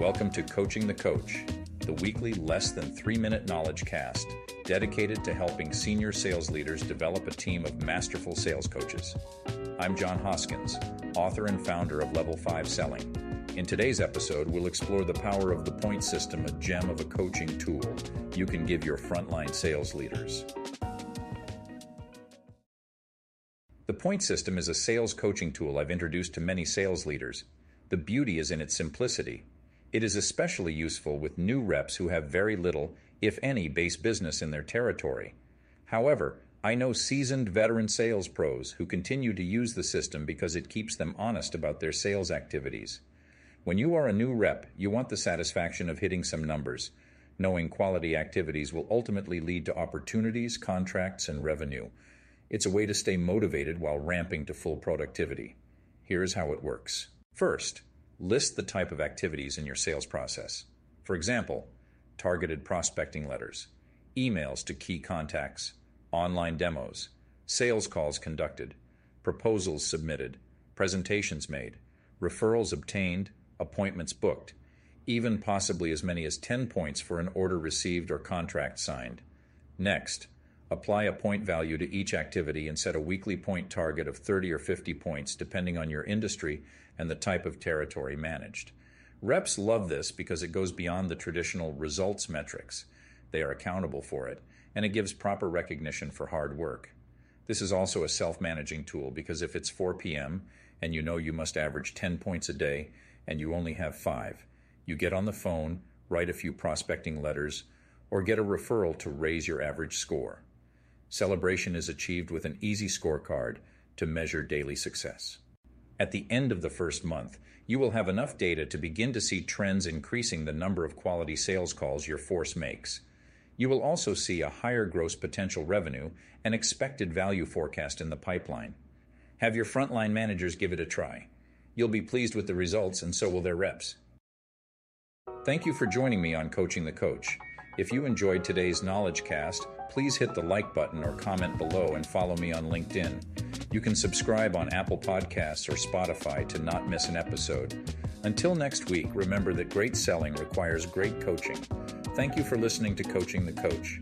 Welcome to Coaching the Coach, the weekly less than three minute knowledge cast dedicated to helping senior sales leaders develop a team of masterful sales coaches. I'm John Hoskins, author and founder of Level 5 Selling. In today's episode, we'll explore the power of the point system, a gem of a coaching tool you can give your frontline sales leaders. The point system is a sales coaching tool I've introduced to many sales leaders. The beauty is in its simplicity. It is especially useful with new reps who have very little, if any, base business in their territory. However, I know seasoned veteran sales pros who continue to use the system because it keeps them honest about their sales activities. When you are a new rep, you want the satisfaction of hitting some numbers, knowing quality activities will ultimately lead to opportunities, contracts, and revenue. It's a way to stay motivated while ramping to full productivity. Here's how it works. First, List the type of activities in your sales process. For example, targeted prospecting letters, emails to key contacts, online demos, sales calls conducted, proposals submitted, presentations made, referrals obtained, appointments booked, even possibly as many as 10 points for an order received or contract signed. Next, apply a point value to each activity and set a weekly point target of 30 or 50 points depending on your industry and the type of territory managed. Reps love this because it goes beyond the traditional results metrics. They are accountable for it, and it gives proper recognition for hard work. This is also a self managing tool because if it's 4 p.m. and you know you must average 10 points a day and you only have five, you get on the phone, write a few prospecting letters, or get a referral to raise your average score. Celebration is achieved with an easy scorecard to measure daily success. At the end of the first month, you will have enough data to begin to see trends increasing the number of quality sales calls your force makes. You will also see a higher gross potential revenue and expected value forecast in the pipeline. Have your frontline managers give it a try. You'll be pleased with the results, and so will their reps. Thank you for joining me on Coaching the Coach. If you enjoyed today's Knowledge Cast, please hit the like button or comment below and follow me on LinkedIn. You can subscribe on Apple Podcasts or Spotify to not miss an episode. Until next week, remember that great selling requires great coaching. Thank you for listening to Coaching the Coach.